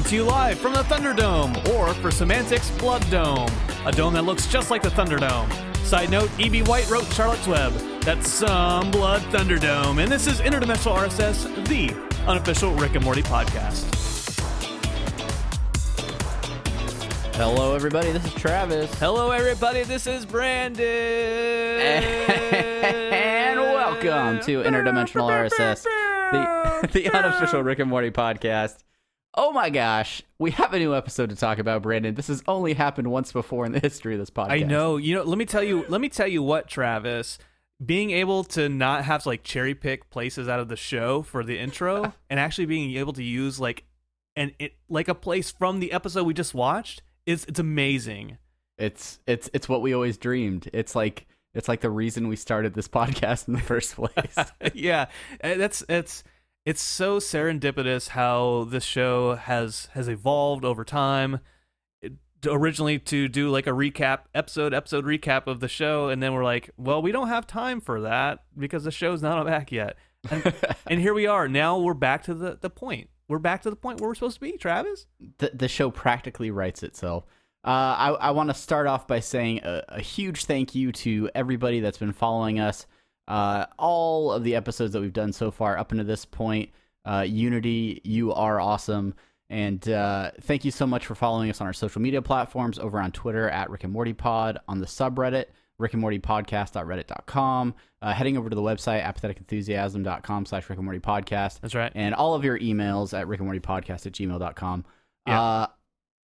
Coming to you live from the Thunderdome, or for semantics, Blood Dome, a dome that looks just like the Thunderdome. Side note, E.B. White wrote Charlotte's Web. That's some Blood Thunderdome, and this is Interdimensional RSS, the unofficial Rick and Morty podcast. Hello, everybody. This is Travis. Hello, everybody. This is Brandon. and welcome to Interdimensional RSS, the, the unofficial Rick and Morty podcast. Oh my gosh, we have a new episode to talk about, Brandon. This has only happened once before in the history of this podcast. I know. You know, let me tell you, let me tell you what, Travis. Being able to not have to like cherry pick places out of the show for the intro and actually being able to use like an it like a place from the episode we just watched is it's amazing. It's it's it's what we always dreamed. It's like it's like the reason we started this podcast in the first place. yeah, uh, that's it's it's so serendipitous how this show has has evolved over time. Originally to do like a recap episode episode recap of the show and then we're like well we don't have time for that because the show's not back yet. And, and here we are. Now we're back to the, the point. We're back to the point where we're supposed to be travis? The, the show practically writes itself. Uh, I, I want to start off by saying a, a, huge thank you to everybody that's been following us. Uh, all of the episodes that we've done so far up until this point. Uh, Unity, you are awesome. And uh, thank you so much for following us on our social media platforms over on Twitter at Rick and Morty Pod, on the subreddit, Rick and Morty Podcast.reddit.com, uh, heading over to the website, apatheticenthusiasm.com slash Rick and Morty Podcast. That's right. And all of your emails at Rick and Morty Podcast at gmail.com. Yeah. Uh,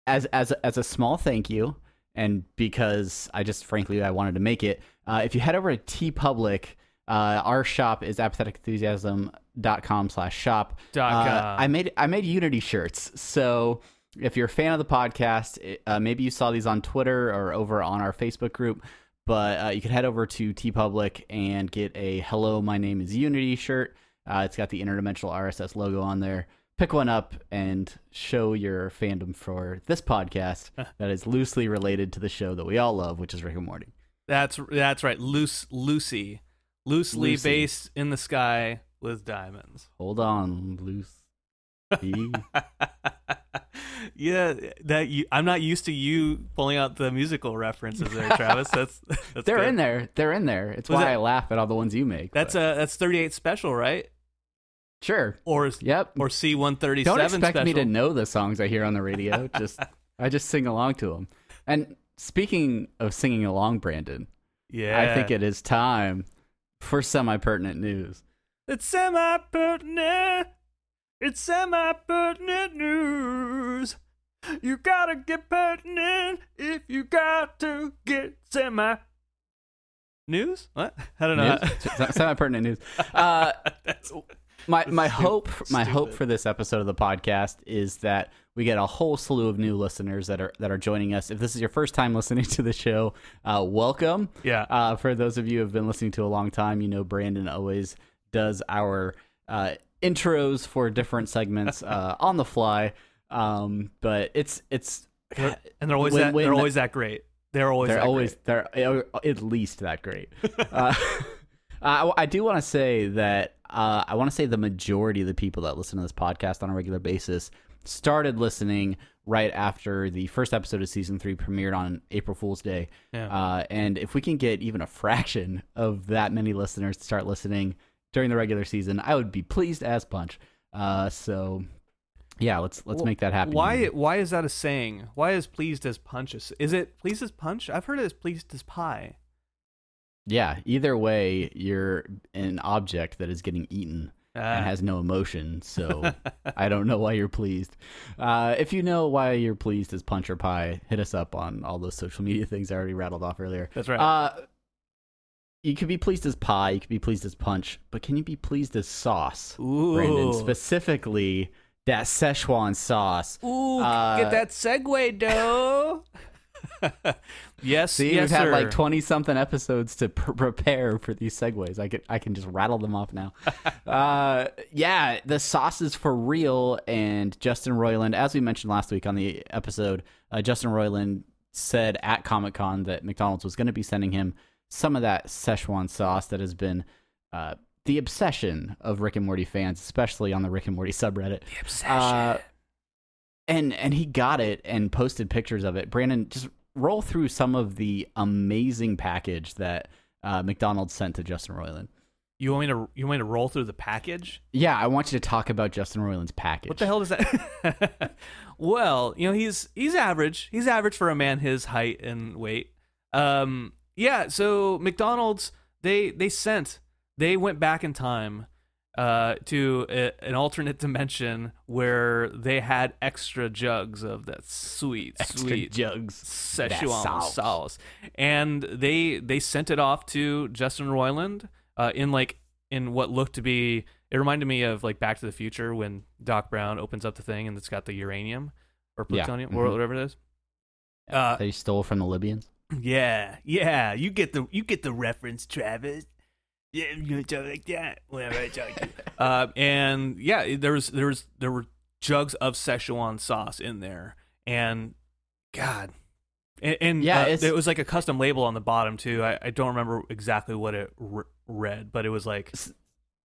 as as as a small thank you, and because I just frankly I wanted to make it, uh, if you head over to TeePublic, uh, our shop is apatheticenthusiasm.com slash shop. Uh, I made I made Unity shirts. So if you're a fan of the podcast, uh, maybe you saw these on Twitter or over on our Facebook group. But uh, you can head over to TeePublic and get a "Hello, my name is Unity" shirt. Uh, it's got the interdimensional RSS logo on there pick one up and show your fandom for this podcast that is loosely related to the show that we all love, which is Rick and Morty. That's that's right. Loose Lucy. Loosely Lucy. based in the sky with diamonds. Hold on, loose. yeah, that you, I'm not used to you pulling out the musical references there, Travis. That's, that's they're good. in there. They're in there. It's Was why that- I laugh at all the ones you make. That's but- a that's 38 special, right? sure. Or Yep. or C137 Don't expect special. me to know the songs I hear on the radio. just I just sing along to them. And speaking of singing along, Brandon, yeah, I think it is time for semi-pertinent news. It's semi pertinent. It's semi pertinent news. You gotta get pertinent if you got to get semi. News? What? I don't know. Semi-pertinent news. Uh, That's- my my Stu- hope my hope for this episode of the podcast is that we get a whole slew of new listeners that are that are joining us. If this is your first time listening to the show, uh, welcome. yeah. Uh, for those of you who have been listening to a long time, you know Brandon always does our uh, intros for different segments uh, on the fly. Um, but it's it's They're- and they're always when- that. when they're the- always that great. They're always. they're that always great. they're uh, at least that great. uh, I, I do want to say that uh, I want to say the majority of the people that listen to this podcast on a regular basis started listening right after the first episode of season three premiered on April Fool's Day. Yeah. Uh, and if we can get even a fraction of that many listeners to start listening during the regular season, I would be pleased as punch. Uh, so yeah, let's let's Well, make that happen. Why? Why is that a saying? Why is pleased as punch? Is it pleased as punch? I've heard it as pleased as pie. Yeah, either way, you're an object that is getting eaten Ah. and has no emotion. So I don't know why you're pleased. Uh, if you know why you're pleased as punch or pie, hit us up on all those social media things I already rattled off earlier. That's right. Uh, you could be pleased as pie, you could be pleased as punch, but can you be pleased as sauce? Ooh. Brandon, specifically that Szechuan sauce. Ooh, Uh, get that segue, dough. yes, See, yes, we've had sir. like twenty something episodes to pr- prepare for these segues. I can I can just rattle them off now. uh, yeah, the sauce is for real. And Justin Roiland, as we mentioned last week on the episode, uh, Justin Roiland said at Comic Con that McDonald's was going to be sending him some of that Szechuan sauce that has been uh, the obsession of Rick and Morty fans, especially on the Rick and Morty subreddit. The obsession. Uh, and and he got it and posted pictures of it. Brandon, just roll through some of the amazing package that uh, McDonald's sent to Justin Roiland. You want me to you want me to roll through the package? Yeah, I want you to talk about Justin Roiland's package. What the hell does that? well, you know he's he's average. He's average for a man his height and weight. Um, yeah. So McDonald's they they sent they went back in time uh, to a, an alternate dimension where they had extra jugs of that sweet, Extra sweet jugs. Szechuan sauce. sauce. and they they sent it off to Justin Roiland uh, in like in what looked to be. It reminded me of like Back to the Future when Doc Brown opens up the thing and it's got the uranium or Yeah. plutonium or whatever it is. Uh, They stole from the Libyans. yeah, yeah, you get the you get the reference, Travis. Yeah, I'm gonna talk like that whenever I talk to you. uh, and yeah, there was there was there were jugs of Szechuan sauce in there, and God, and, and Yeah, uh, it's- it was like a custom label on the bottom too. I, I don't remember exactly what it r- read, but it was like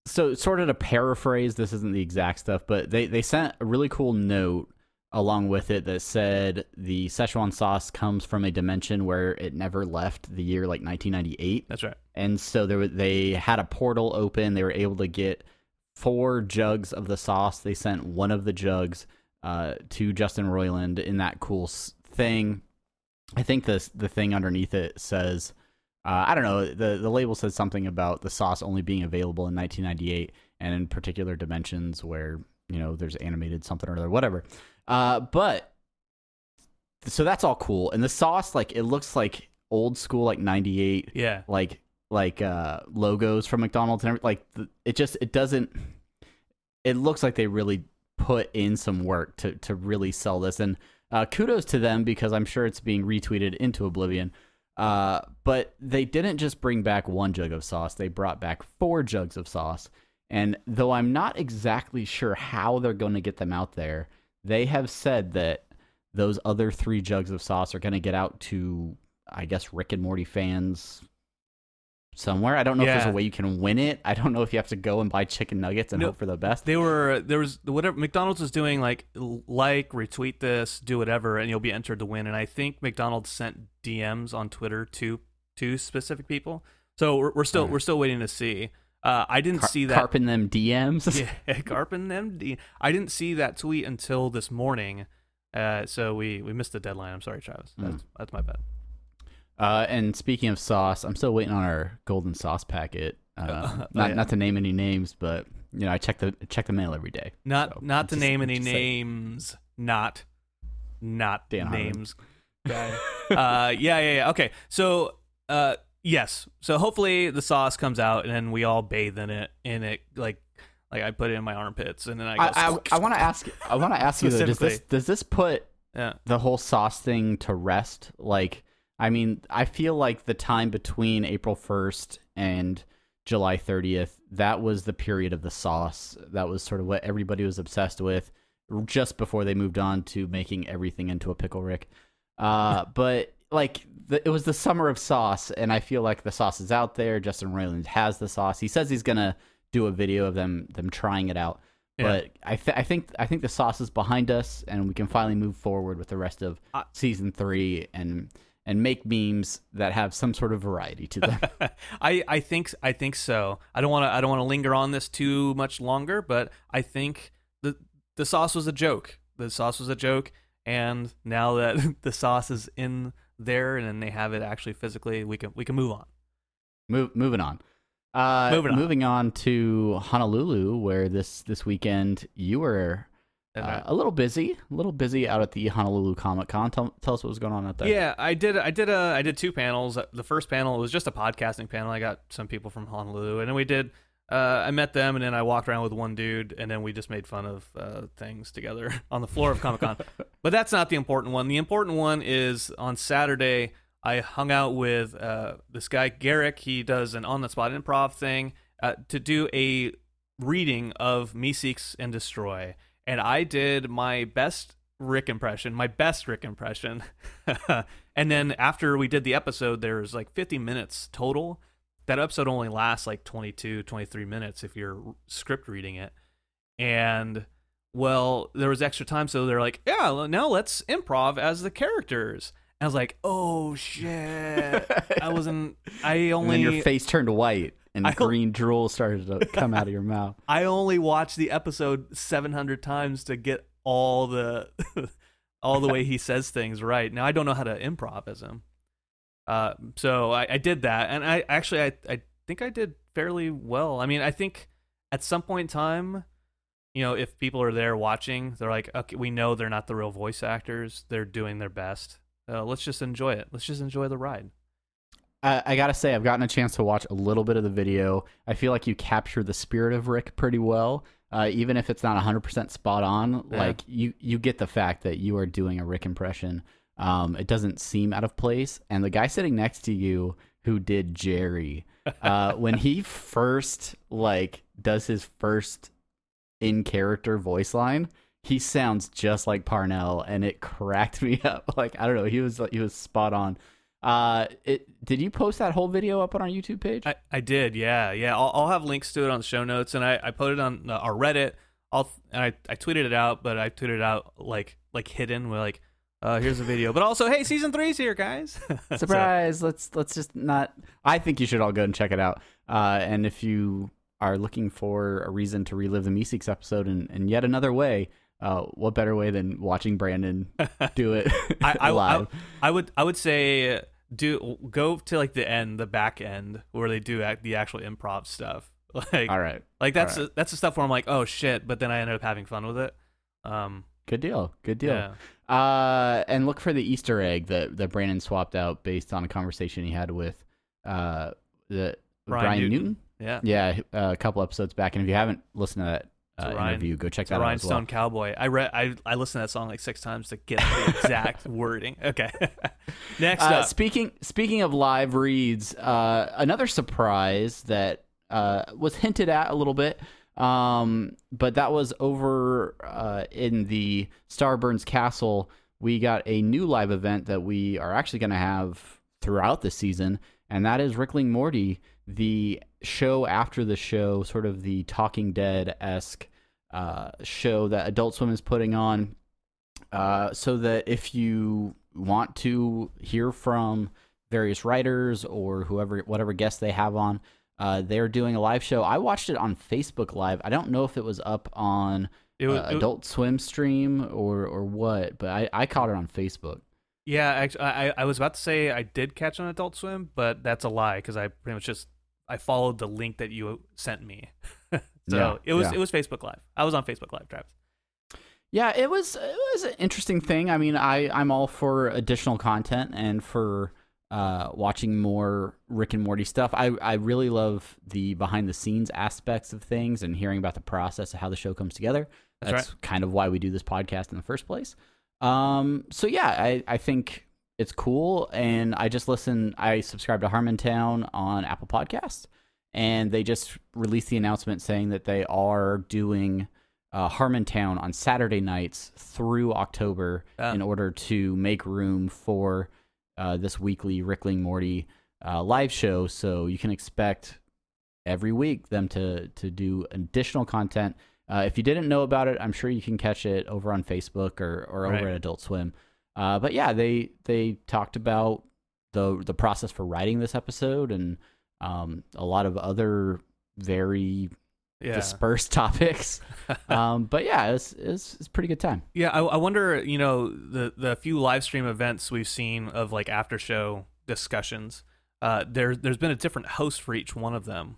so sort of to paraphrase this isn't the exact stuff but they, they sent a really cool note along with it that said the szechuan sauce comes from a dimension where it never left the year like 1998 that's right. and so there was, they had a portal open. They were able to get four jugs of the sauce. They sent one of the jugs uh, to justin roiland in that cool thing. I think this the thing underneath it says uh, i don't know the, the label says something about the sauce only being available in 1998 and in particular dimensions where you know there's animated something or other whatever uh, but so that's all cool. And the sauce like it looks like old school like 98 Yeah, like like uh logos from McDonald's and everything. like it just it doesn't it looks like they really put in some work to to really sell this. And uh kudos to them because I'm sure it's being retweeted into oblivion. Uh but they didn't just bring back one jug of sauce. They brought back four jugs of sauce. And though I'm not exactly sure how they're going to get them out there they have said that those other three jugs of sauce are going to get out to I guess Rick and Morty fans somewhere. I don't know if there's a way you can win it. I don't know if you have to go and buy chicken nuggets and No, hope for the best. they were there was whatever McDonald's was doing like like retweet this, do whatever, and you'll be entered to win. And I think McDonald's sent DMs on Twitter to to specific people. So we're, we're still Alright. we're still waiting to see. Uh, I didn't Car- see that. carping them DMs. yeah, Carpin MD. I didn't see that tweet until this morning. Uh, so we we missed the deadline. I'm sorry, Travis. Mm. That's, that's my bad. Uh, and speaking of sauce, I'm still waiting on our golden sauce packet. Uh, Oh, not yeah. not to name any names, but you know I check the check the mail every day. Not So, not to just- name any names. Not not Dan names. guy. uh, yeah, yeah, yeah. Okay, so uh, yes. So hopefully the sauce comes out and then we all bathe in it. In it, like like I put it in my armpits and then I go. I, I, I want to ask I want to ask you though, does this does this put yeah. the whole sauce thing to rest? Like, I mean, I feel like the time between April 1st and July 30th, that was the period of the sauce. That was sort of what everybody was obsessed with just before they moved on to making everything into a pickle rick. Uh, but like, the, it was the summer of sauce, and I feel like the sauce is out there. Justin Roiland has the sauce. He says he's gonna do a video of them them trying it out. Yeah. But I, th- I think I think the sauce is behind us, and we can finally move forward with the rest of season three and and make memes that have some sort of variety to them. I I think I think so. I don't want to I don't want to linger on this too much longer, but I think the the sauce was a joke. The sauce was a joke, and now that the sauce is in there and then they have it actually physically, we can we can move on. Move, moving on. Uh, Moving on. Moving on to Honolulu, where this this weekend you were uh, uh, a little busy, a little busy out at the Honolulu Comic Con. Tell, tell us what was going on out there. Yeah, I did. I did a. I did two panels. The first panel was just a podcasting panel. I got some people from Honolulu, and then we did. Uh, I met them, and then I walked around with one dude, and then we just made fun of uh, things together on the floor of Comic Con. but that's not the important one. The important one is on Saturday. I hung out with uh, this guy Garrick. He does an on the spot improv thing uh, to do a reading of Meeseeks and Destroy, and I did my best Rick impression, my best Rick impression. and then after we did the episode, there's like 50 minutes total. That episode only lasts like 22, 23 minutes if you're script reading it. And well, there was extra time, so they're like, yeah, now let's improv as the characters. And I was like, oh shit! I wasn't. I only your face turned white and I green drool started to come out of your mouth. I only watched the episode 700 times to get all the all the way he says things right. Now I don't know how to improv as him. Uh, so I, I did that, and I actually I I think I did fairly well. I mean, I think at some point in time, you know, if people are there watching, they're like, okay, we know they're not the real voice actors. They're doing their best. Uh, let's just enjoy it. Let's just enjoy the ride. I, I gotta say, I've gotten a chance to watch a little bit of the video. I feel like you capture the spirit of Rick pretty well, uh, even if it's not 100% spot on. Yeah. Like you, you get the fact that you are doing a Rick impression. Um, it doesn't seem out of place. And the guy sitting next to you, who did Jerry, uh, when he first like does his first in character voice line, he sounds just like Parnell, and it cracked me up. Like I don't know, he was he was spot on. Uh, it did you post that whole video up on our YouTube page? I, I did, yeah, yeah. I'll, I'll have links to it on the show notes, and I, I put it on uh, our Reddit. I'll and I, I tweeted it out, but I tweeted it out like like hidden, with like, uh, here's a video, but also, hey, season three's here, guys. So- Surprise! let's let's just not. I think you should all go and check it out. Uh, and if you are looking for a reason to relive the Meeseeks episode in, in yet another way, uh, what better way than watching Brandon do it I, I, live? I, I would I would say do go to like the end, the back end, where they do act, the actual improv stuff. Like, all right, like that's right. that's the stuff where I'm like, oh shit, but then I ended up having fun with it. Um, good deal, good deal. yeah. Uh, and look for the Easter egg that that Brandon swapped out based on a conversation he had with uh the Brian Brian, Newton. Newton. Yeah. Yeah, uh, a couple episodes back. And if you haven't listened to that uh, Ryan- interview, go check that out as Rhinestone well. Cowboy. I read. I I listened to that song like six times to get the exact wording. Okay. Next Uh, up, speaking speaking of live reads, uh, another surprise that uh, was hinted at a little bit, um, but that was over uh, in the Starburns Castle. We got a new live event that we are actually going to have throughout the season, and that is Rickling Morty, the show after the show, sort of the Talking Dead esque uh, show that Adult Swim is putting on. Uh, so that if you want to hear from various writers or whoever, whatever guests they have on, uh, they're doing a live show. I watched it on Facebook Live. I don't know if it was up on was, uh, Adult Swim stream or or what, but I, I caught it on Facebook. yeah. Actually, I I was about to say I did catch on Adult Swim, but that's a lie because I pretty much just I followed the link that you sent me. so Yeah, it was yeah. it was Facebook Live. I was on Facebook Live, Travis. Yeah, it was it was an interesting thing. I mean, I I'm all for additional content and for uh, watching more Rick and Morty stuff. I I really love the behind the scenes aspects of things and hearing about the process of how the show comes together. That's That's, kind of why we do this podcast in the first place. Um, so yeah, I I think it's cool, and I just listen. I subscribe to Harmontown on Apple Podcasts, and they just released the announcement saying that they are doing uh, Harmontown on Saturday nights through October Ah. in order to make room for uh, this weekly Rickling Morty uh, live show. So you can expect every week them to to do additional content. Uh, if you didn't know about it, I'm sure you can catch it over on Facebook or, or over Right. at Adult Swim. Uh, but yeah, they they talked about the the process for writing this episode and um, a lot of other very Yeah. dispersed topics. um, but yeah, it's, it's pretty good time. Yeah, I, I wonder, you know, the the few live stream events we've seen of like after show discussions. Uh, there there's been a different host for each one of them,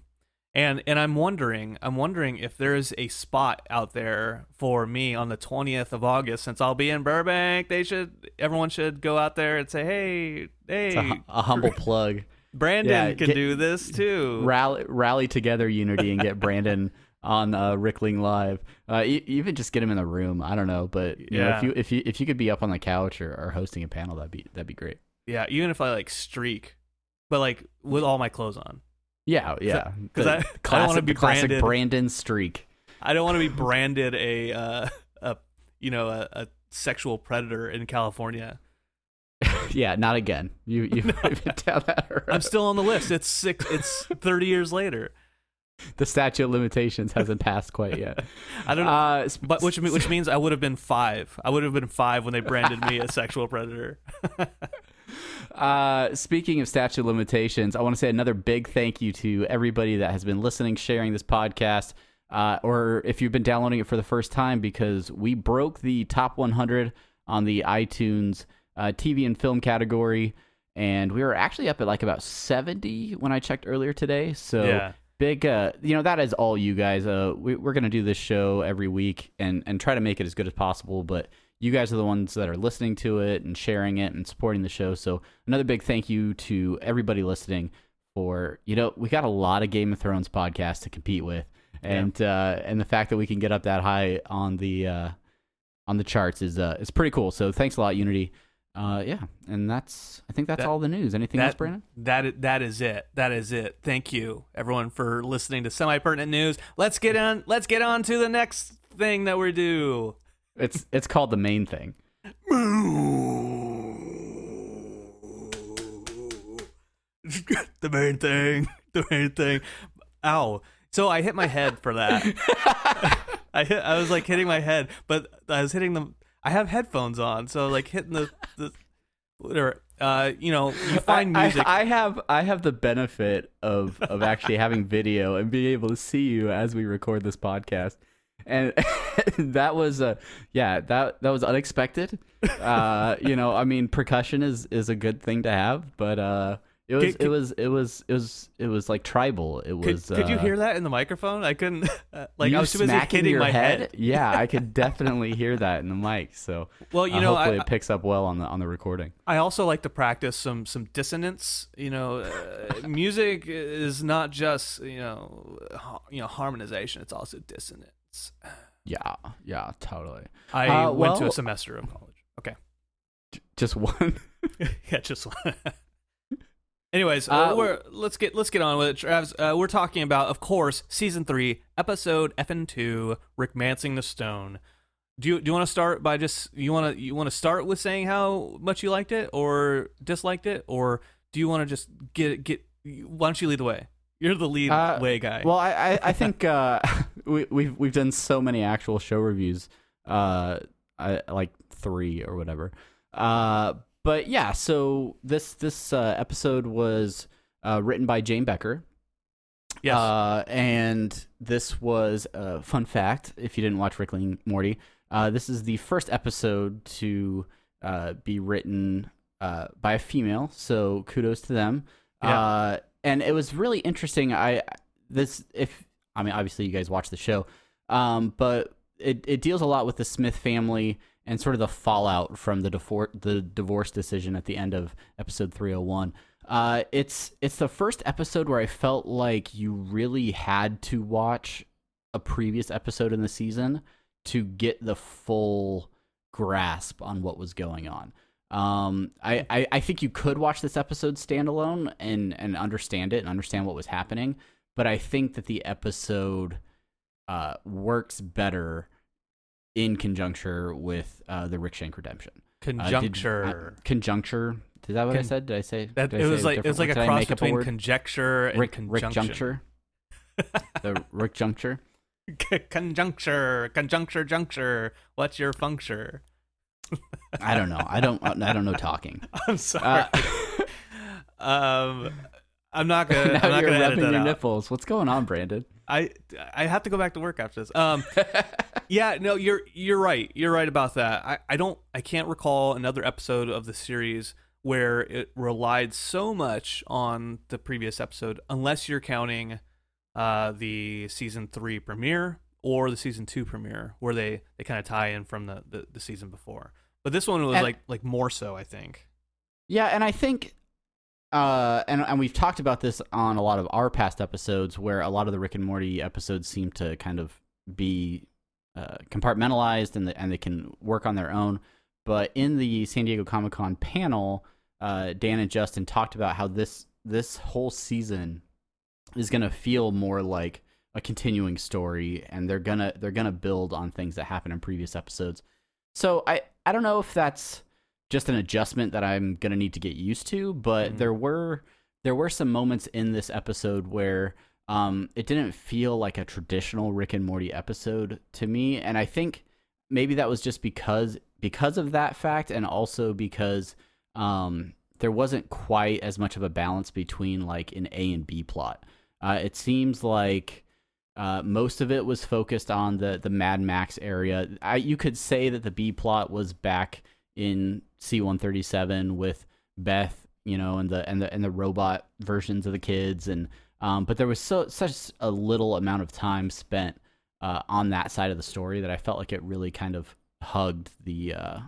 and and I'm wondering, I'm wondering if there is a spot out there for me on the 20th of August, since I'll be in Burbank. They should, everyone should go out there and say, hey, hey, It's a, a humble plug. Brandon yeah, can get- do this too. Rally rally together unity and get Brandon on uh, Rickling Live. Uh, e- even just get him in the room. I don't know, but you know, if you if you if you could be up on the couch or, or hosting a panel, that'd be that'd be great. yeah, even if I like streak, but like with all my clothes on. Yeah, yeah. 'cause The I- I don't wanna be classic branded. Brandon streak. I don't want to be branded a uh, a you know a, a sexual predator in California. yeah, not again. You you been down that road. I'm still on the list. It's six. It's thirty years later. the statute of limitations hasn't passed quite yet. I don't know, Uh, but which which means I would have been five. I would have been five when they branded me a sexual predator. Uh, speaking of statute of limitations, I want to say another big thank you to everybody that has been listening, sharing this podcast, uh, or if you've been downloading it for the first time, because we broke the top 100 on the iTunes uh, TV and film category, and we were actually up at like about 70 when I checked earlier today. So yeah, big uh you know that is all you guys uh we, we're gonna do this show every week and and try to make it as good as possible but you guys are the ones that are listening to it and sharing it and supporting the show so another big thank you to everybody listening for you know we got a lot of game of thrones podcasts to compete with and uh and the fact that we can get up that high on the uh on the charts is uh is pretty cool so thanks a lot unity uh yeah and that's i think that's That- all the news anything else brandon that that is it. That is it. Thank you everyone for listening to semi pertinent news. Let's get on. Let's get on to the next thing that we do. it's it's called the main thing the main thing. The main thing. Ow. So I hit my head for that. I hit, I was like hitting my head, but I was hitting them. I have headphones on, so like hitting the the whatever. Uh, you know, you find music. I, I have I have the benefit of of actually having video and being able to see you as we record this podcast, and that was uh yeah that that was unexpected. Uh, you know, I mean, percussion is is a good thing to have, but uh. It was, Could- it could- was, it was, it was, it was like tribal. It was. could you uh, hear that in the microphone? I couldn't. Uh, like you I was too busy hitting your my head. yeah, I could definitely hear that in the mic. So, Well, you uh, know, hopefully I, it picks up well on the on the recording. I also like to practice some some dissonance. You know, uh, music is not just you know ha- you know harmonization; it's also dissonance. Yeah, yeah, totally. I Uh, went to a semester of college. Okay, Just one. yeah, just. Anyways, uh, Uh, we're, let's get let's get on with it, Travis. Uh, we're talking about, of course, season three, episode FN two, Rickmancing the Stone. Do you do you want to start by just you want to you want to start with saying how much you liked it or disliked it, or do you want to just get get? Why don't you lead the way? You're the lead Uh, way guy. Well, I I, I think uh, we, we've we've done so many actual show reviews, uh, I, like three or whatever. Uh, but yeah, so this this uh, episode was uh, written by Jane Becker. yes. Uh, and this was a fun fact. If you didn't watch Rick and Morty, uh, this is the first episode to uh, be written uh, by a female. So kudos to them. Yeah. Uh, and it was really interesting. I this if I mean obviously you guys watch the show, um, but it it deals a lot with the Smith family and sort of the fallout from the divorce the divorce decision at the end of episode 301. Uh, it's it's the first episode where I felt like you really had to watch a previous episode in the season to get the full grasp on what was going on. Um, I, I, I think you could watch this episode standalone and, and understand it and understand what was happening, but I think that the episode uh, works better in conjuncture with uh, the Rickshank redemption. Uh, did- Conjuncture. uh, conjuncture. Is that what I said? Did I say? that, did I it say was like it was like a cross between word? conjecture and Rick conjunction. Rick Juncture. the Rick Juncture. conjuncture, conjuncture, juncture. What's your functure? I don't know. I don't. I don't know talking. I'm sorry. Uh, um, I'm not gonna. now I'm not you're gonna rubbing your out. nipples. What's going on, Brandon? I I have to go back to work after this. Um, yeah, no, you're you're right. You're right about that. I I don't. I can't recall another episode of the series where it relied so much on the previous episode, unless you're counting uh the season three premiere or the season two premiere, where they they kind of tie in from the, the the season before. But this one was And- like like more so, I think. Yeah, and I think, uh, and and we've talked about this on a lot of our past episodes, where a lot of the Rick and Morty episodes seem to kind of be uh, compartmentalized and the, and they can work on their own. But in the San Diego Comic Con panel, uh, Dan and Justin talked about how this this whole season is going to feel more like a continuing story, and they're gonna they're gonna build on things that happened in previous episodes. So I I don't know if that's just an adjustment that I'm gonna need to get used to. But Mhm. there were there were some moments in this episode where um, it didn't feel like a traditional Rick and Morty episode to me, and I think maybe that was just because because of that fact, and also because um, there wasn't quite as much of a balance between like an A and B plot. Uh, it seems like uh, most of it was focused on the the Mad Max area. I, you could say that the B plot was back in C one thirty seven with Beth, you know, and the and the and the robot versions of the kids, and um, but there was so such a little amount of time spent uh, on that side of the story that I felt like it really kind of hugged the uh,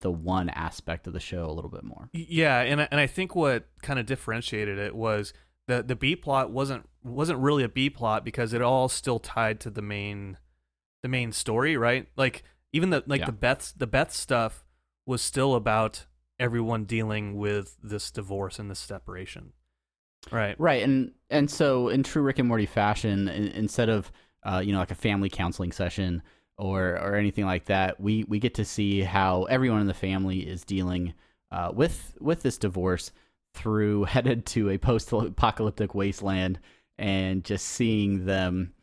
the one aspect of the show a little bit more. Yeah, and and I think what kind of differentiated it was the the B plot wasn't wasn't really a B plot because it all still tied to the main the main story, right? Like even the like Yeah. the Beth the Beth stuff was still about everyone dealing with this divorce and this separation. Right. Right, and and so in true Rick and Morty fashion, in, instead of uh, you know like a family counseling session or or anything like that, we we get to see how everyone in the family is dealing uh, with with this divorce through headed to a post apocalyptic wasteland and just seeing them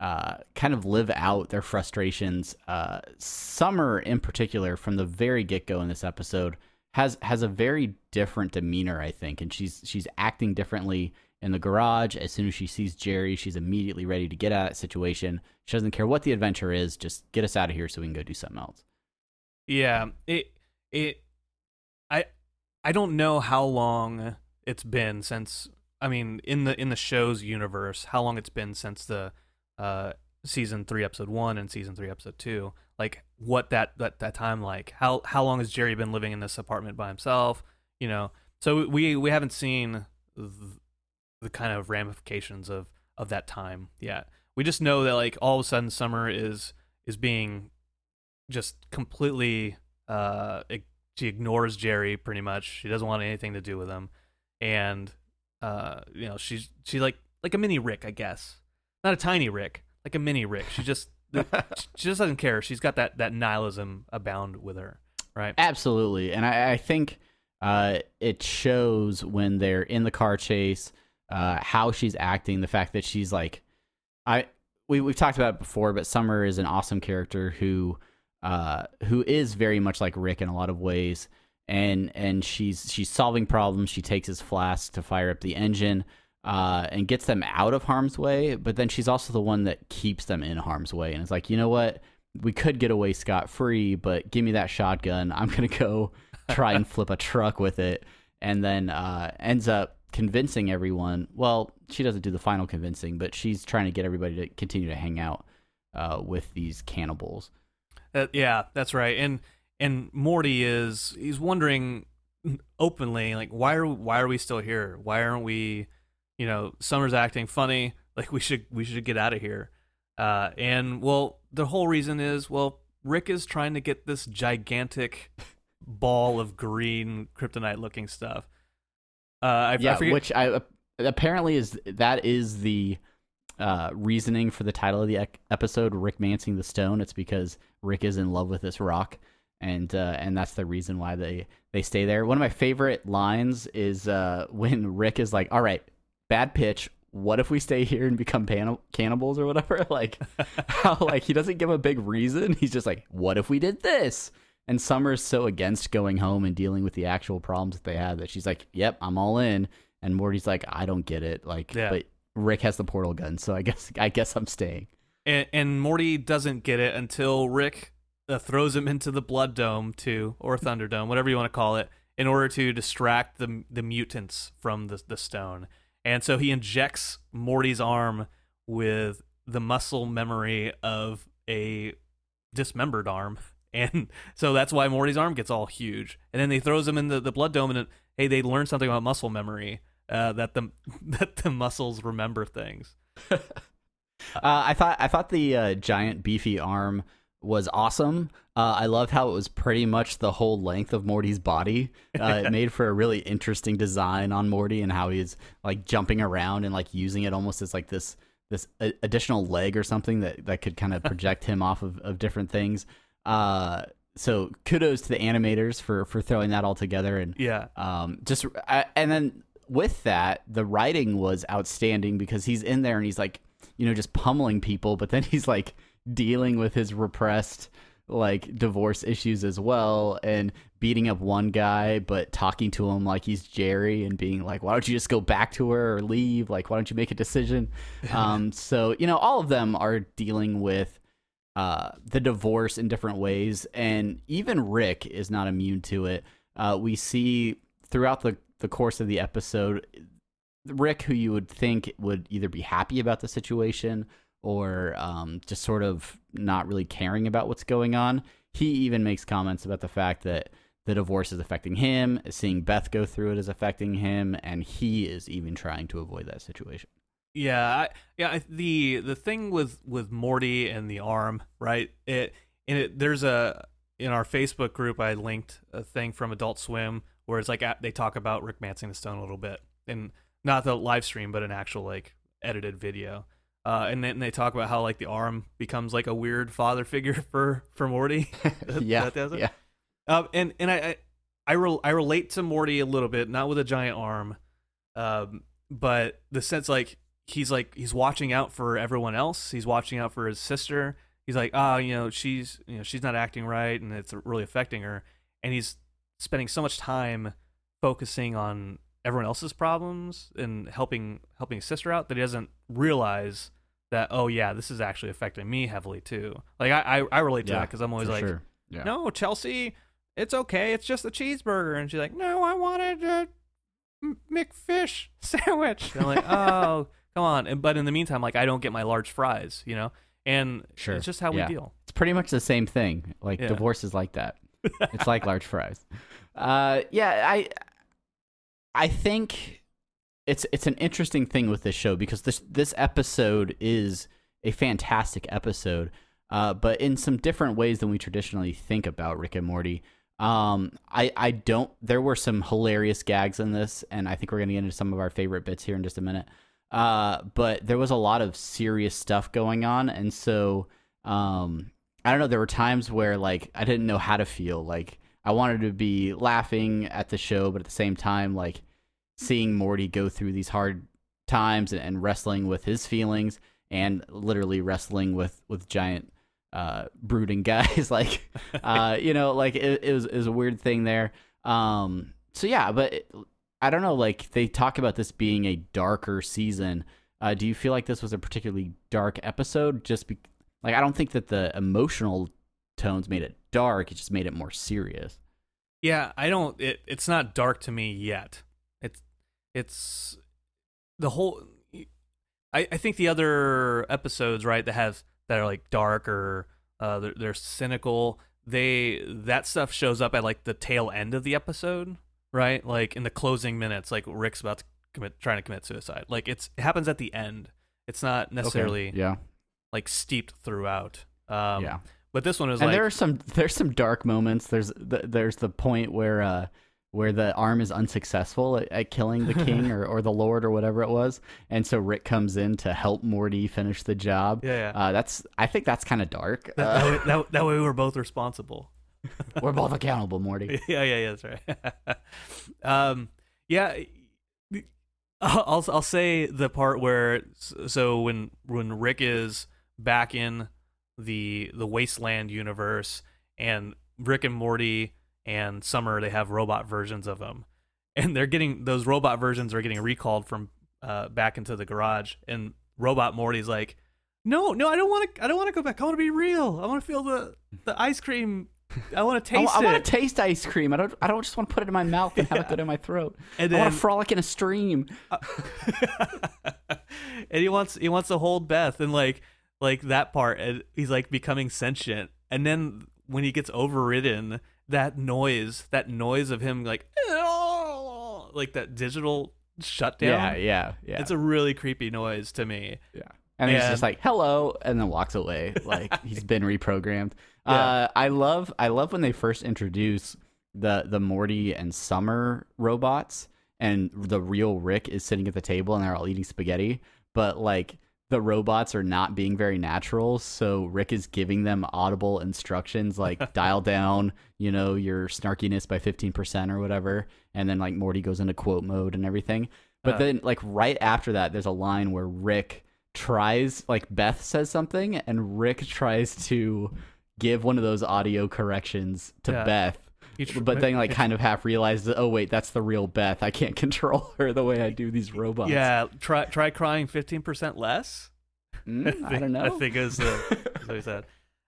uh, kind of live out their frustrations. Uh, Summer, in particular, from the very get go in this episode, has has a very different demeanor, I think, and she's she's acting differently in the garage. As soon as she sees Jerry, she's immediately ready to get out of that situation. She doesn't care what the adventure is, just get us out of here so we can go do something else. Yeah, it it I I don't know how long it's been since I mean in the in the show's universe, how long it's been since the uh season 3 episode 1 and season 3 episode 2. Like what that that that time like. How how long has Jerry been living in this apartment by himself, you know? So we we haven't seen the, the kind of ramifications of of that time yet. We just know that like all of a sudden Summer is is being just completely uh ig- she ignores Jerry pretty much. She doesn't want anything to do with him. And uh you know, she's she like like a mini Rick, I guess. Not a tiny Rick, like a mini Rick. She just she just doesn't care. She's got that that nihilism abound with her, right? Absolutely, and I, I think uh, it shows when they're in the car chase uh, how she's acting. The fact that she's like, I we we've talked about it before, but Summer is an awesome character who uh, who is very much like Rick in a lot of ways, and and she's she's solving problems. She takes his flask to fire up the engine. Uh, and gets them out of harm's way, but then she's also the one that keeps them in harm's way. And it's like, you know what? We could get away scot free, but give me that shotgun. I'm gonna go try and flip a truck with it, and then uh, ends up convincing everyone. Well, she doesn't do the final convincing, but she's trying to get everybody to continue to hang out uh, with these cannibals. Uh, yeah, that's right. And and Morty is he's wondering openly like why are why are we still here? Why aren't we you know, Summer's acting funny, like we should we should get out of here. Uh and well, the whole reason is well, Rick is trying to get this gigantic ball of green kryptonite looking stuff. Uh I, I yeah, forget which I apparently is that is the uh, reasoning for the title of the episode, Rickmancing the Stone. It's because Rick is in love with this rock, and uh, and that's the reason why they they stay there. One of my favorite lines is uh, when Rick is like, "All right, bad pitch. What if we stay here and become pan- cannibals or whatever?" Like how like he doesn't give a big reason. He's just like, "What if we did this?" And Summer's so against going home and dealing with the actual problems that they have that she's like, "Yep, I'm all in." And Morty's like, "I don't get it." Like, Yeah. but Rick has the portal gun, so I guess I guess I'm staying. and, and Morty doesn't get it until Rick uh, throws him into the Blood Dome too, or Thunderdome, whatever you want to call it, in order to distract the the mutants from the the stone. And so he injects Morty's arm with the muscle memory of a dismembered arm. And so that's why Morty's arm gets all huge. And then he throws him in the, the blood dome, and hey, they learn something about muscle memory. Uh, that the that the muscles remember things. Uh, I thought I thought the uh, giant beefy arm was awesome. Uh, I loved how it was pretty much the whole length of Morty's body. Uh, it made for a really interesting design on Morty and how he's like jumping around and like using it almost as like this this a- additional leg or something that that could kind of project him off of, of different things. Uh, so kudos to the animators for for throwing that all together and Yeah. um, just I, and then with that, the writing was outstanding because he's in there and he's like, you know, just pummeling people, but then he's like dealing with his repressed like divorce issues as well and beating up one guy but talking to him like he's Jerry and being like why don't you just go back to her or leave? Like why don't you make a decision? Um so you know all of them are dealing with uh the divorce in different ways and even Rick is not immune to it. Uh we see throughout the the course of the episode Rick who you would think would either be happy about the situation or um, just sort of not really caring about what's going on. He even makes comments about the fact that the divorce is affecting him, seeing Beth go through it is affecting him, and he is even trying to avoid that situation. Yeah, I, yeah. I- The the thing with with Morty and the arm, right? It and it there's a in our Facebook group I linked a thing from Adult Swim where it's like they talk about Rickmancing the Stone a little bit, and not the live stream, but an actual like edited video. Uh, and then they talk about how like the arm becomes like a weird father figure for for Morty. That- yeah, that does it? yeah, Um, and and I I I, rel- I relate to Morty a little bit, not with a giant arm, um, but the sense like he's like he's watching out for everyone else. He's watching out for his sister. He's like, ah, you know, she's you know she's not acting right, and it's really affecting her. And he's spending so much time focusing on everyone else's problems and helping helping his sister out that he doesn't realize that oh yeah, this is actually affecting me heavily too. Like I I, I relate to yeah, that because I'm always like, sure. yeah. no, Chelsea, it's okay. It's just a cheeseburger. And she's like, no, I wanted a McFish sandwich. And I'm like, oh, come on. And, but in the meantime, like, I don't get my large fries, you know? And Sure. it's just how Yeah. we deal. It's pretty much the same thing. Like divorce is like that. it's like large fries. Uh, yeah, I, I think it's it's an interesting thing with this show because this this episode is a fantastic episode, uh, but in some different ways than we traditionally think about Rick and Morty. Um, I I don't. There were some hilarious gags in this, and I think we're gonna get into some of our favorite bits here in just a minute. Uh, but there was a lot of serious stuff going on, and so um, I don't know. There were times where like I didn't know how to feel. Like I wanted to be laughing at the show, but at the same time, like seeing Morty go through these hard times and, and wrestling with his feelings and literally wrestling with with giant uh brooding guys like uh you know like it, it was it was a weird thing there. Um so yeah but it, i don't know like they talk about this being a darker season. Uh do you feel like this was a particularly dark episode just be- like i don't think that the emotional tones made it dark it just made it more serious Yeah, I don't, it, it's not dark to me yet. It's, it's the whole, I, I think the other episodes, right, that have, that are like dark or uh, they're, they're cynical, they, that stuff shows up at like the tail end of the episode, right? Like in the closing minutes, like Rick's about to commit, trying to commit suicide. Like it's, it happens at the end. It's not necessarily yeah like steeped throughout. Um, yeah But this one is and like, there are some there's some dark moments. There's the, there's the point where uh where the arm is unsuccessful at, at killing the king or, or the lord or whatever it was, and so Rick comes in to help Morty finish the job. yeah, yeah. Uh, that's I think that's kind of dark. that, that, Uh, way, that, that way we're both responsible. we're both accountable, Morty. yeah, yeah, yeah, that's right. um, yeah, I'll I'll say the part where so when when Rick is back in the the wasteland universe and Rick and Morty and Summer they have robot versions of them and they're getting those robot versions are getting recalled from uh, back into the garage and robot Morty's like no no I don't want to I don't want to go back I want to be real I want to feel the the ice cream I want to I, taste it I want to taste ice cream. I don't. I don't just want to put it in my mouth and have it go down my throat. and I want to frolic in a stream. and he wants he wants to hold Beth and like like that part and he's like becoming sentient and then when he gets overridden that noise that noise of him like like that digital shutdown Yeah, yeah, yeah. it's a really creepy noise to me Yeah. And he's And- just like, hello, and then walks away. Like he's been reprogrammed. Yeah. Uh, I love I love when they first introduce the the Morty and Summer robots and the real Rick is sitting at the table and they're all eating spaghetti. But like the robots are not being very natural. So Rick is giving them audible instructions like dial down, you know, your snarkiness by 15% or whatever. And then like Morty goes into quote mode and everything. But Uh. then like right after that, there's a line where Rick tries, like Beth says something and Rick tries to give one of those audio corrections to Yeah. Beth. Tr- But then like kind of half realizes, oh wait, that's the real Beth. I can't control her the way I do these robots. yeah, try try crying fifteen percent less. Mm, I think- don't know. I think is the what he said.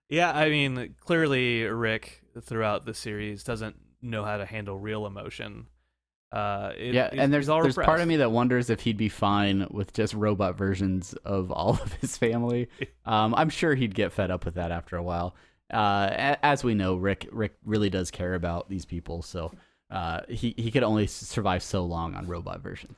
Yeah, I mean, clearly Rick throughout the series doesn't know how to handle real emotion. Uh, it- yeah, and there's there's part of me that wonders if he'd be fine with just robot versions of all of his family. Um, I'm sure he'd get fed up with that after a while. Uh, as we know, Rick Rick really does care about these people, so uh, he he could only survive so long on robot version.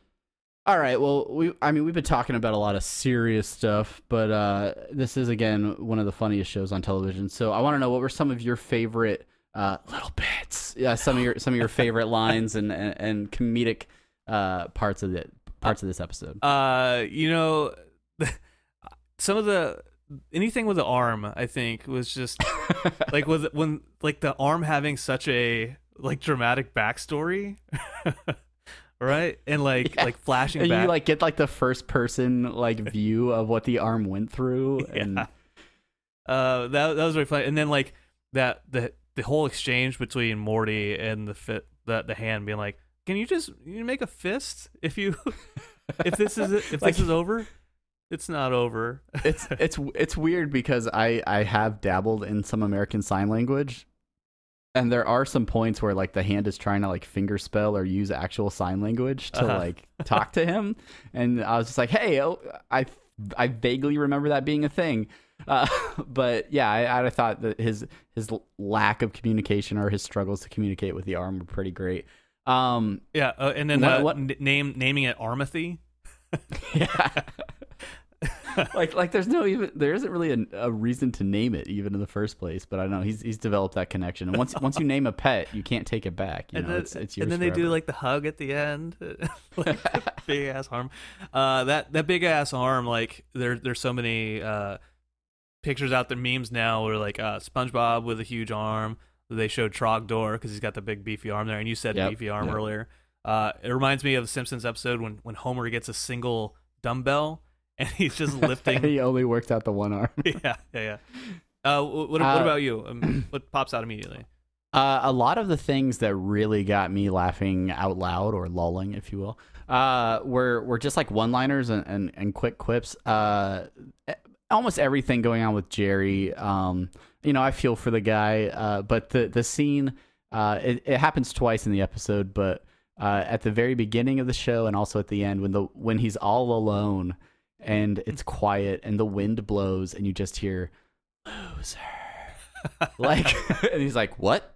All right, well, we I mean we've been talking about a lot of serious stuff, but uh, this is again one of the funniest shows on television. So I want to know what were some of your favorite uh, little bits, yeah, some of your some of your favorite lines and and, and comedic uh, parts of the parts of this episode. Uh, you know, some of the anything with the arm, I think, was just like with when like the arm having such a like dramatic backstory, right? And like Yeah. like flashing and back. you like get like the first person like view of what the arm went through and Yeah. uh, that that was really funny. And then like that the the whole exchange between Morty and the fit the the hand being like, "Can you just you make a fist if you if this is if Like- this is over?" It's not over. it's it's it's weird because I I have dabbled in some American sign language, and there are some points where like the hand is trying to like finger spell or use actual sign language to Uh-huh. like talk to him, and I was just like, hey, oh, I I vaguely remember that being a thing. Uh, but yeah, I, I thought that his his lack of communication or his struggles to communicate with the arm were pretty great. Um, Yeah, uh, and then What- uh, what- n- name naming it Armothy. yeah. like like there's no even there isn't really a, a reason to name it even in the first place but i don't know he's he's developed that connection and once once you name a pet you can't take it back you and know then, it's it's yours and then they do like the hug at the end, like big ass arm. Uh, that that big ass arm, like there there's so many uh pictures out there, memes now, where like uh SpongeBob with a huge arm. They showed Trogdor because he's got the big beefy arm there, and you said Yep, beefy arm yep. earlier. Uh, it reminds me of the Simpsons episode when when Homer gets a single dumbbell and he's just lifting. he only worked out the one arm yeah, yeah, yeah. Uh, what, what Uh, about you? Um, what pops out immediately? Uh, a lot of the things that really got me laughing out loud or lulling, if you will, uh, were were just like one liners and, and, and quick quips. Uh, almost everything going on with Jerry. Um, you know, I feel for the guy, uh, but the the scene uh, it, it happens twice in the episode, but uh, at the very beginning of the show and also at the end when the when he's all alone and it's quiet and the wind blows and you just hear loser. Like and he's like what?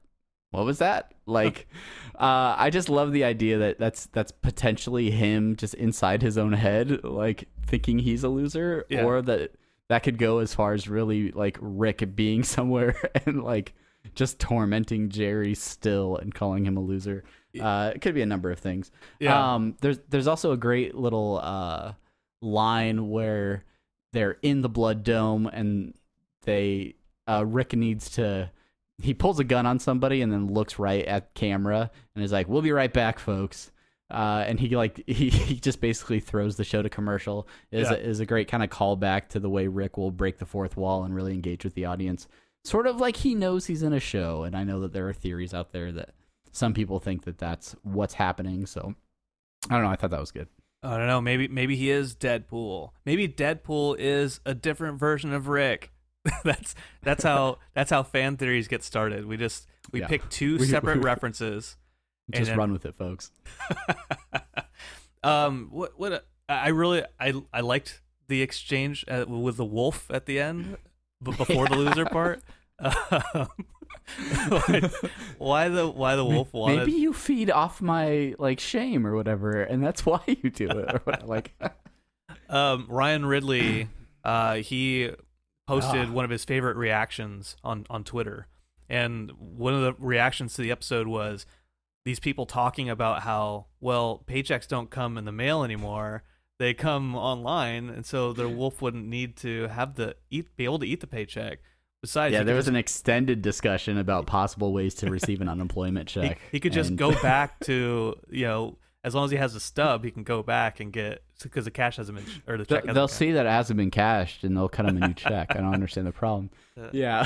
What was that? Like uh i just love the idea that that's that's potentially him just inside his own head like thinking he's a loser Yeah. or that that could go as far as really like rick being somewhere and like just tormenting jerry still and calling him a loser. Uh it could be a number of things. Yeah, um, there's there's also a great little uh, line where they're in the blood dome and they uh, Rick needs to he pulls a gun on somebody and then looks right at camera and is like, "We'll be right back, folks." Uh, and he like he, he just basically throws the show to commercial. is Yeah. a, is a great kind of callback to the way Rick will break the fourth wall and really engage with the audience. Sort of like he knows he's in a show, and I know that there are theories out there that some people think that that's what's happening. So I don't know. I thought that was good. I don't know. Maybe maybe he is Deadpool. Maybe Deadpool is a different version of Rick. that's that's how that's how fan theories get started. We just we Yeah. pick two We- separate we- references. And Just then- run with it, folks. um, what what I really I I liked the exchange uh, with the wolf at the end, but before the loser part. Um, like, why the why the wolf wanted? Maybe you feed off my like shame or whatever, and that's why you do it. Or like, um, Ryan Ridley, uh, he posted Ah. one of his favorite reactions on on Twitter, and one of the reactions to the episode was these people talking about how well paychecks don't come in the mail anymore. they come online, and so the wolf wouldn't need to have the eat, be able to eat the paycheck. Besides, yeah, there could was just- an extended discussion about possible ways to receive an unemployment check. he could just and- go back to you know as long as he has a stub, he can go back and get because the cash hasn't been or the They'll, check. hasn't they'll been see that it hasn't been cashed and they'll cut him a new check. I don't understand the problem. Uh, Yeah.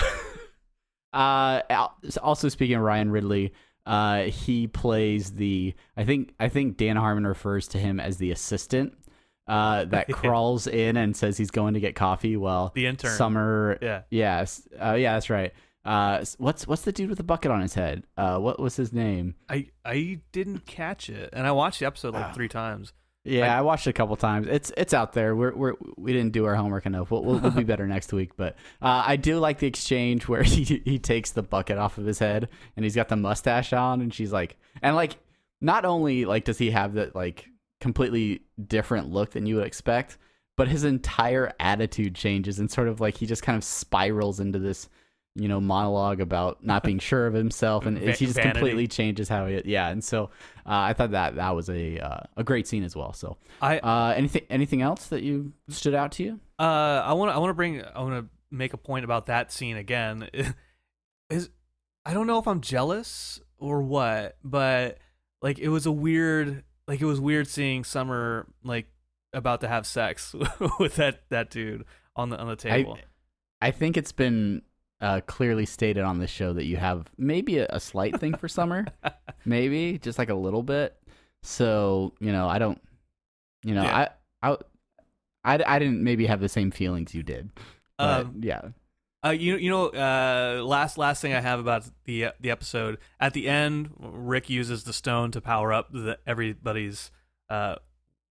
uh, also speaking of Ryan Ridley, uh, he plays the. I think I think Dan Harmon refers to him as the assistant uh, that crawls in and says he's going to get coffee Well, The intern. Summer. Yeah. Yes. Uh, yeah, that's right. Uh, what's what's the dude with the bucket on his head? Uh, what was his name? I I didn't catch it, and I watched the episode like Ah. three times. Yeah, I- I, watched it a couple times. It's it's out there. We're we're we didn't do our homework enough. We'll we'll, we'll be better next week. But uh, I do like the exchange where he he takes the bucket off of his head and he's got the mustache on, and she's like, and like, not only like does he have that like completely different look than you would expect, but his entire attitude changes and sort of like he just kind of spirals into this. You know, monologue about not being sure of himself, and Va- he just vanity. completely changes how he. Yeah, and so uh, I thought that that was a uh, a great scene as well. So I uh, anything anything else that you stood out to you? Uh, I want to I want to bring I want to make a point about that scene again. Is I don't know if I'm jealous or what, but like it was a weird like it was weird seeing Summer like about to have sex with that that dude on the on the table. I think it's been uh, clearly stated on this show that you have maybe a, a slight thing for summer, maybe just like a little bit. So you know, I don't, you know, Yeah. I, I, I, I didn't maybe have the same feelings you did. But Um, yeah, Uh, you you know, uh, last last thing I have about the the episode at the end, Rick uses the stone to power up the, everybody's uh,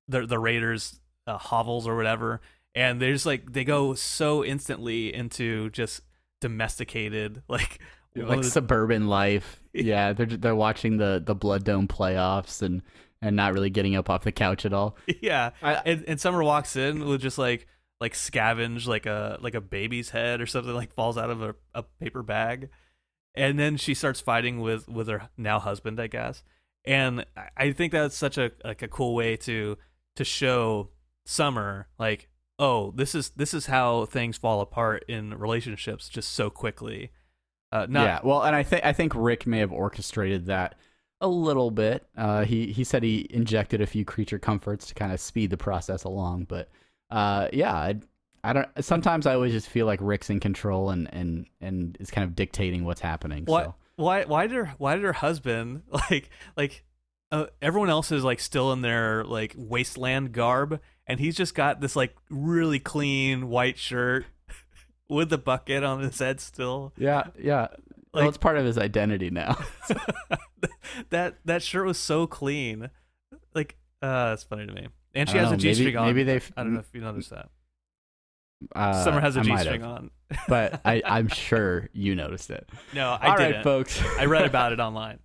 the the Raiders uh, hovels or whatever, and they're just like they go so instantly into just domesticated like like suburban life. Yeah, they're they're watching the the Blood Dome playoffs and and not really getting up off the couch at all. yeah, I, and, and Summer walks in with just like like scavenge like a like a baby's head or something like falls out of a, a paper bag. And then she starts fighting with with her now husband i guess. And I- think that's such a like a cool way to to show summer like oh this is this is how things fall apart in relationships just so quickly. Uh not yeah, well, and I think I think Rick may have orchestrated that a little bit. Uh, he he said he injected a few creature comforts to kind of speed the process along, but uh, yeah, I, I don't. Sometimes I always just feel like Rick's in control and and and is kind of dictating what's happening. Why? So. Why? Why did her? Why did her husband like like? Uh, everyone else is like still in their like wasteland garb, and he's just got this like really clean white shirt with the bucket on his head still. Yeah, yeah. well, it's part of his identity now. that that shirt was so clean. Like, uh, it's funny to me. And she has don't a know, G string on. Maybe they've. I don't know if you noticed that. Uh, Summer has a G string on. but I, I'm sure you noticed it. No, I All right, didn't. folks. I read about it online.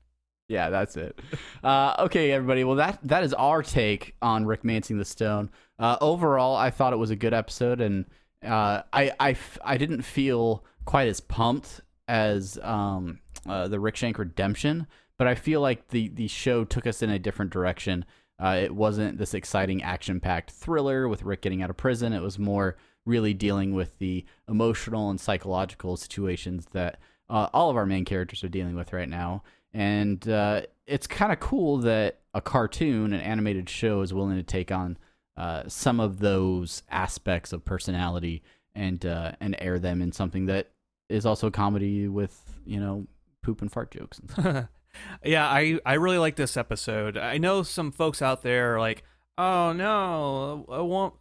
Yeah, that's it. Uh, okay, everybody. Well, that that is our take on Rickmancing the Stone. Uh, overall, I thought it was a good episode, and uh, I, I I didn't feel quite as pumped as um, uh, the Rickshank Redemption, but I feel like the the show took us in a different direction. Uh, it wasn't this exciting action packed thriller with Rick getting out of prison. It was more really dealing with the emotional and psychological situations that uh, all of our main characters are dealing with right now. And uh, it's kind of cool that a cartoon, an animated show, is willing to take on uh, some of those aspects of personality and uh, and air them in something that is also comedy with you know poop and fart jokes. And. yeah, I I really like this episode. I know some folks out there are like, "Oh no, I won't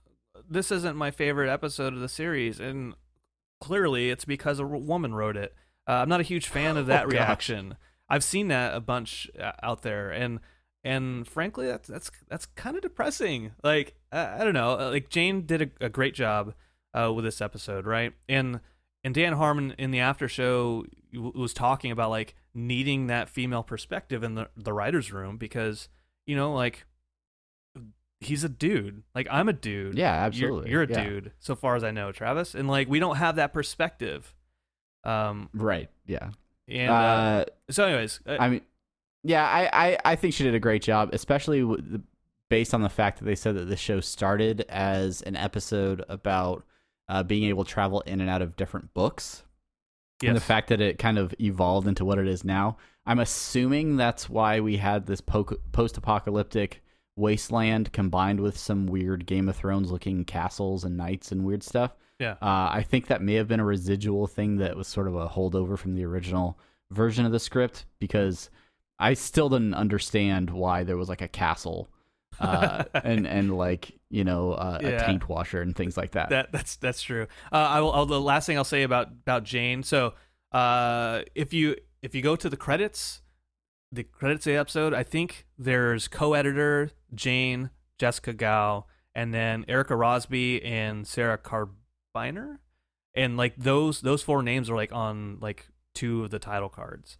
this isn't my favorite episode of the series." And clearly it's because a woman wrote it. Uh, I'm not a huge fan of that Oh, gosh. reaction. I've seen that a bunch uh, out there and and frankly that's that's that's kind of depressing. Like I, I don't know, uh, like Jane did a, a great job uh, with this episode, right? And and Dan Harmon in the after show was talking about like needing that female perspective in the the writers room because you know like he's a dude like I'm a dude yeah, You're- absolutely. you're, a Yeah. dude so far as I know Travis and like we don't have that perspective um right? Yeah. and uh, uh, so anyways uh, I mean, yeah, I, I, I think she did a great job, especially with the, based on the fact that they said that the show started as an episode about uh, being able to travel in and out of different books. Yes. And the fact that it kind of evolved into what it is now. I'm assuming that's why we had this po- post apocalyptic wasteland combined with some weird Game of Thrones looking castles and knights and weird stuff. Yeah. Uh, I think that may have been a residual thing that was sort of a holdover from the original version of the script because I still didn't understand why there was like a castle uh, and and like you know uh, Yeah. a taint washer and things like that. That that's that's true. Uh, I will. I'll, the last thing I'll say about about Jane. So, uh, if you if you go to the credits, the credits of the episode, I think there's co-editor Jane, Jessica Gao, and then Erica Rosbe and Sarah Carbiener, and like those those four names are like on like two of the title cards,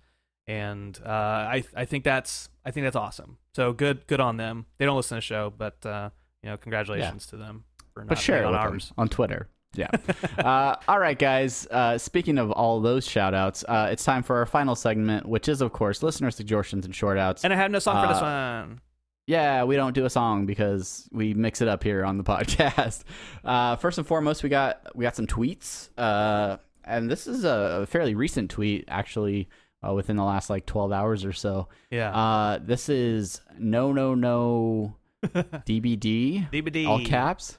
and uh, I I think that's I think that's awesome. So good good on them. They don't listen to the show, but uh, you know, congratulations to them for not but share it on ours. on Twitter. Yeah. uh, all right, guys. Uh, speaking of all those shout outs, uh, it's time for our final segment, which is, of course, listener suggestions and short outs. And I have no song for this Uh, one. Yeah, we don't do a song because we mix it up here on the podcast. Uh, first and foremost, we got we got some tweets, uh, and this is a fairly recent tweet, actually, uh, within the last like twelve hours or so. Yeah. Uh, this is no no no DBD, DVD. all caps,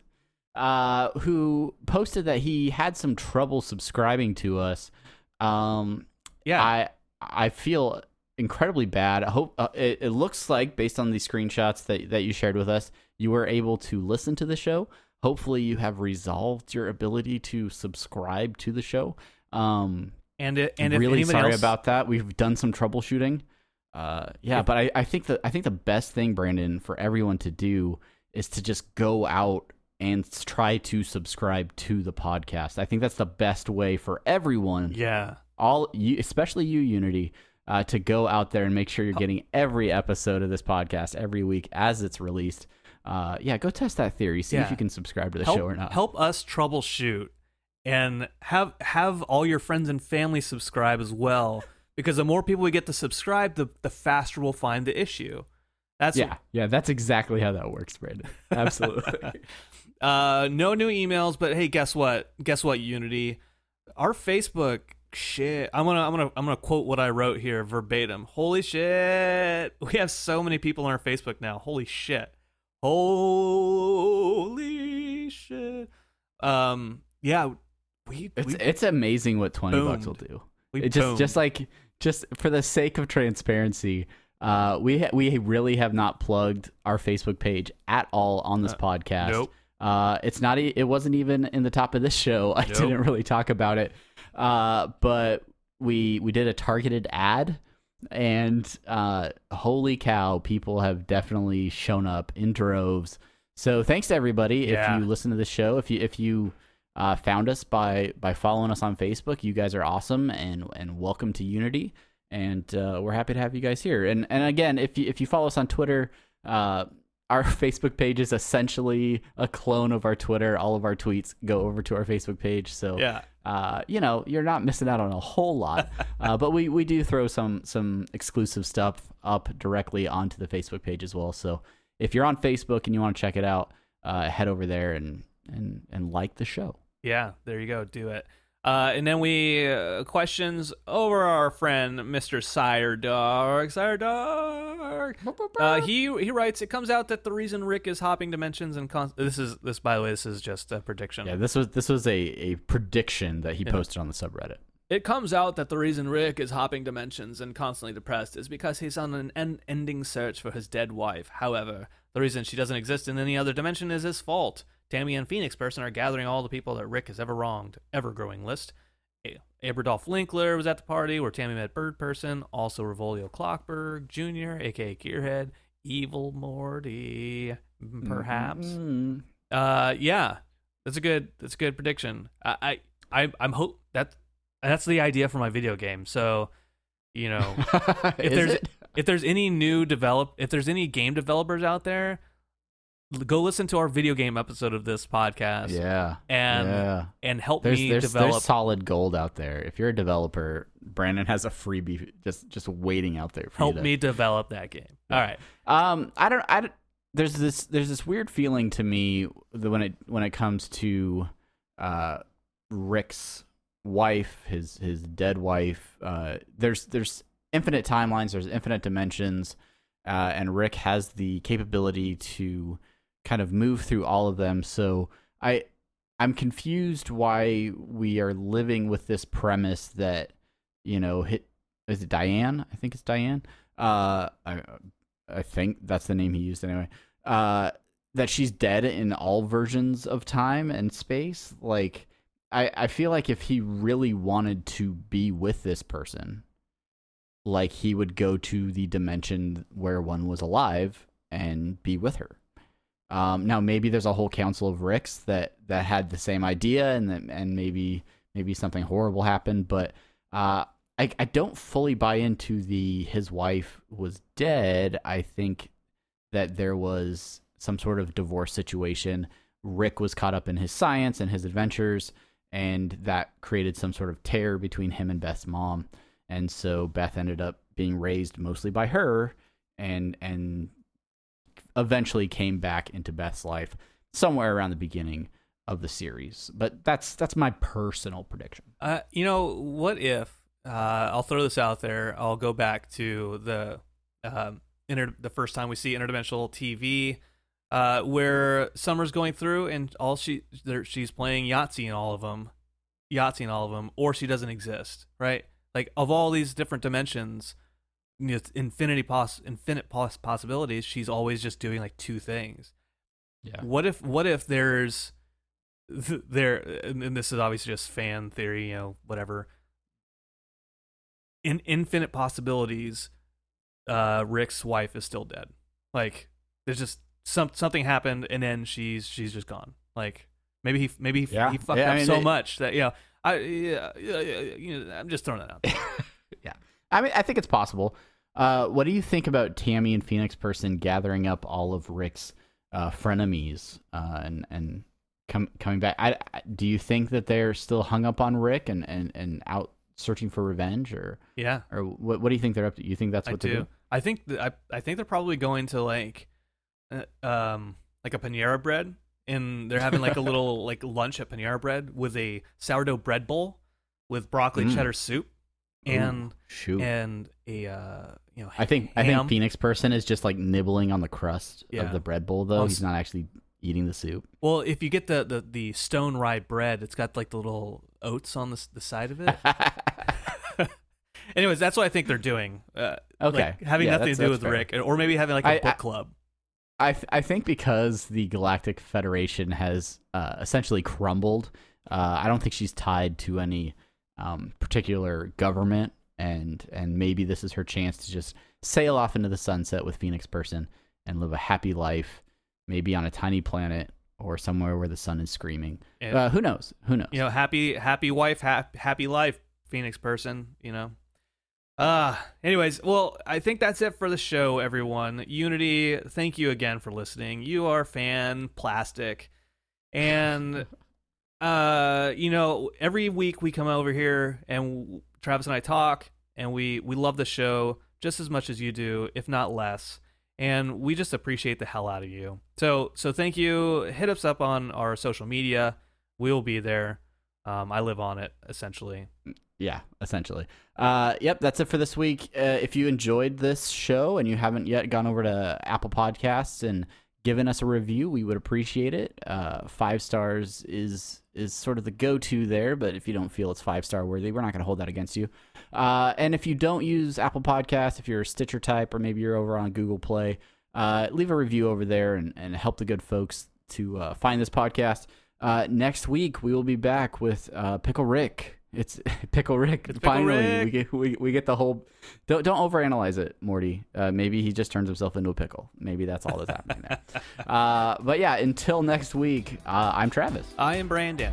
uh, who posted that he had some trouble subscribing to us. Um, Yeah. I I feel incredibly bad. I hope uh, it, it looks like based on these screenshots that that you shared with us, you were able to listen to the show. Hopefully, you have resolved your ability to subscribe to the show. Um, and it, and if really sorry else, about that. We've done some troubleshooting. Uh, yeah, If- but I, I think that I think the best thing, Brandon, for everyone to do is to just go out and try to subscribe to the podcast. I think that's the best way for everyone Yeah. all you, especially you, Unity, uh, to go out there and make sure you're Oh. getting every episode of this podcast every week as it's released. Uh, yeah, go test that theory. See if you can subscribe to the help, show or not. help us troubleshoot and have have all your friends and family subscribe as well because the more people we get to subscribe the the faster we'll find the issue. That's Yeah, yeah, that's exactly how that works, Brandon. Absolutely. uh no new emails but hey guess what? Guess what unity? Our facebook shit. I'm gonna i'm gonna i'm gonna quote what i wrote here verbatim. Holy shit. We have so many people on our facebook now. Holy shit. Holy shit. Um yeah we it's we, it's amazing what twenty bucks will do. we It just boomed. just like just for the sake of transparency, uh, we ha- we really have not plugged our Facebook page at all on this Uh, podcast. nope Uh, it's not. e- It wasn't even in the top of this show. I Nope. didn't really talk about it. Uh, but we we did a targeted ad, and uh, holy cow, people have definitely shown up in droves. So thanks to everybody. Yeah. If you listen to the show, if you if you uh, found us by by following us on Facebook, you guys are awesome and and welcome to Unity. And uh, we're happy to have you guys here. And and again, if you if you follow us on Twitter, uh, our Facebook page is essentially a clone of our Twitter. All of our tweets go over to our Facebook page. So yeah uh, you know, you're not missing out on a whole lot. uh, but we, we do throw some some exclusive stuff up directly onto the Facebook page as well. So if you're on Facebook and you want to check it out, uh, head over there and, and and like the show. Yeah, there you go. Do it. Uh, and then we uh, questions over our friend Mr. Sire Dog. Sire Dog. Uh, he he writes. It comes out that the reason Rick is hopping dimensions and con- this is this by the way this is just a prediction. Yeah, this was this was a, a prediction that he Yeah. posted on the subreddit. It comes out that the reason Rick is hopping dimensions and constantly depressed is because he's on an unending search for his dead wife. However, the reason she doesn't exist in any other dimension is his fault. Tammy and Phoenix Person are gathering all the people that Rick has ever wronged, ever growing list. A- Abradolf Lincler was at the party where Tammy met Bird Person, also Revolio Clockberg Jr., aka Gearhead, Evil Morty, perhaps. Mm. Uh, yeah, that's a good that's a good prediction. I I, I'm hope that that's the idea for my video game. So, you know, Is there's- it? if there's any new develop, if there's any game developers out there, go listen to our video game episode of this podcast yeah, and yeah. and help There's me there's, develop. there's solid gold out there. If you're a developer, Brandon has a freebie just just waiting out there for help to me develop that game. All right. Um, I don't. I don't- there's this there's this weird feeling to me when it when it comes to uh, Rick's wife, his his dead wife. Uh, there's there's infinite timelines. There's infinite dimensions, uh, and Rick has the capability to kind of move through all of them. So I I'm confused why we are living with this premise that you know hit is it Diane? I think it's Diane. Uh, I I think that's the name he used anyway. Uh, that she's dead in all versions of time and space. Like I I feel like if he really wanted to be with this person, like he would go to the dimension where one was alive and be with her. Um, now maybe there's a whole council of Ricks that that had the same idea, and that, and maybe maybe something horrible happened, but uh, I I don't fully buy into the his wife was dead. I think that there was some sort of divorce situation. Rick was caught up in his science and his adventures, and that created some sort of tear between him and Beth's mom. And so Beth ended up being raised mostly by her, and and eventually came back into Beth's life somewhere around the beginning of the series. But that's that's my personal prediction. Uh, you know, what if uh, I'll throw this out there? I'll go back to the um, inter- the first time we see interdimensional TV, uh, where Summer's going through and all she there, she's playing Yahtzee in all of them, Yahtzee in all of them, or she doesn't exist, right? Like of all these different dimensions, you know, infinity pos infinite pos- possibilities. She's always just doing like two things. Yeah. What if what if there's th- there and this is obviously just fan theory, you know, whatever. In infinite possibilities, uh Rick's wife is still dead. Like there's just some something happened and then she's she's just gone. Like maybe he maybe he, Yeah. he fucked Yeah, I up mean, so it- much that you know I yeah, yeah, yeah, you know, I'm just throwing that out. there. yeah. I mean, I think it's possible. Uh, what do you think about Tammy and Phoenix Person gathering up all of Rick's uh, frenemies uh, and and com- coming back? I, I, do you think that they're still hung up on Rick and, and, and out searching for revenge, or Yeah. or what? What do you think they're up to? You think that's I what do. they're doing? I think th- I I think they're probably going to like, uh, um, like a Panera Bread, and they're having like a little like lunch at Panera Bread with a sourdough bread bowl with broccoli Mm. cheddar soup, Ooh, and shoot. and a uh, you know, I think I think. Phoenix Person is just like nibbling on the crust Yeah. of the bread bowl, though. Oh, He's not actually eating the soup. Well, if you get the the the stone rye bread, it's got like the little oats on the the side of it. Anyways, that's what I think they're doing. Uh, Okay. like, having Yeah, nothing to do with fair. Rick, or maybe having like a I- book club. I th- I think because the Galactic Federation has uh, essentially crumbled, uh, I don't think she's tied to any um, particular government, and and maybe this is her chance to just sail off into the sunset with Phoenix Person and live a happy life, maybe on a tiny planet or somewhere where the sun is screaming. Uh, who knows? Who knows? you know happy happy wife hap, happy life phoenix person you know uh anyways well i think that's it for the show everyone unity thank you again for listening you are fan plastic and uh you know every week we come over here and travis and i talk and we we love the show just as much as you do if not less and we just appreciate the hell out of you so so thank you hit us up on our social media we'll be there um, I live on it essentially. Yeah, essentially. Uh, yep, that's it for this week. Uh, if you enjoyed this show and you haven't yet gone over to Apple Podcasts and given us a review, we would appreciate it. Uh, five stars is is sort of the go to there, but if you don't feel it's five star worthy, we're not going to hold that against you. Uh, and if you don't use Apple Podcasts, if you're a Stitcher type or maybe you're over on Google Play, uh, leave a review over there and, and help the good folks to uh, find this podcast. Uh, next week we will be back with uh, Pickle Rick. It's Pickle Rick. It's Pickle Finally, Rick. we get we, we get the whole. Don't don't overanalyze it, Morty. Uh, maybe he just turns himself into a pickle. Maybe that's all that's happening there. Uh, but yeah, until next week, uh, I'm Travis, I am Brandon.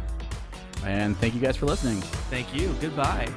and thank you guys for listening. Thank you. Goodbye.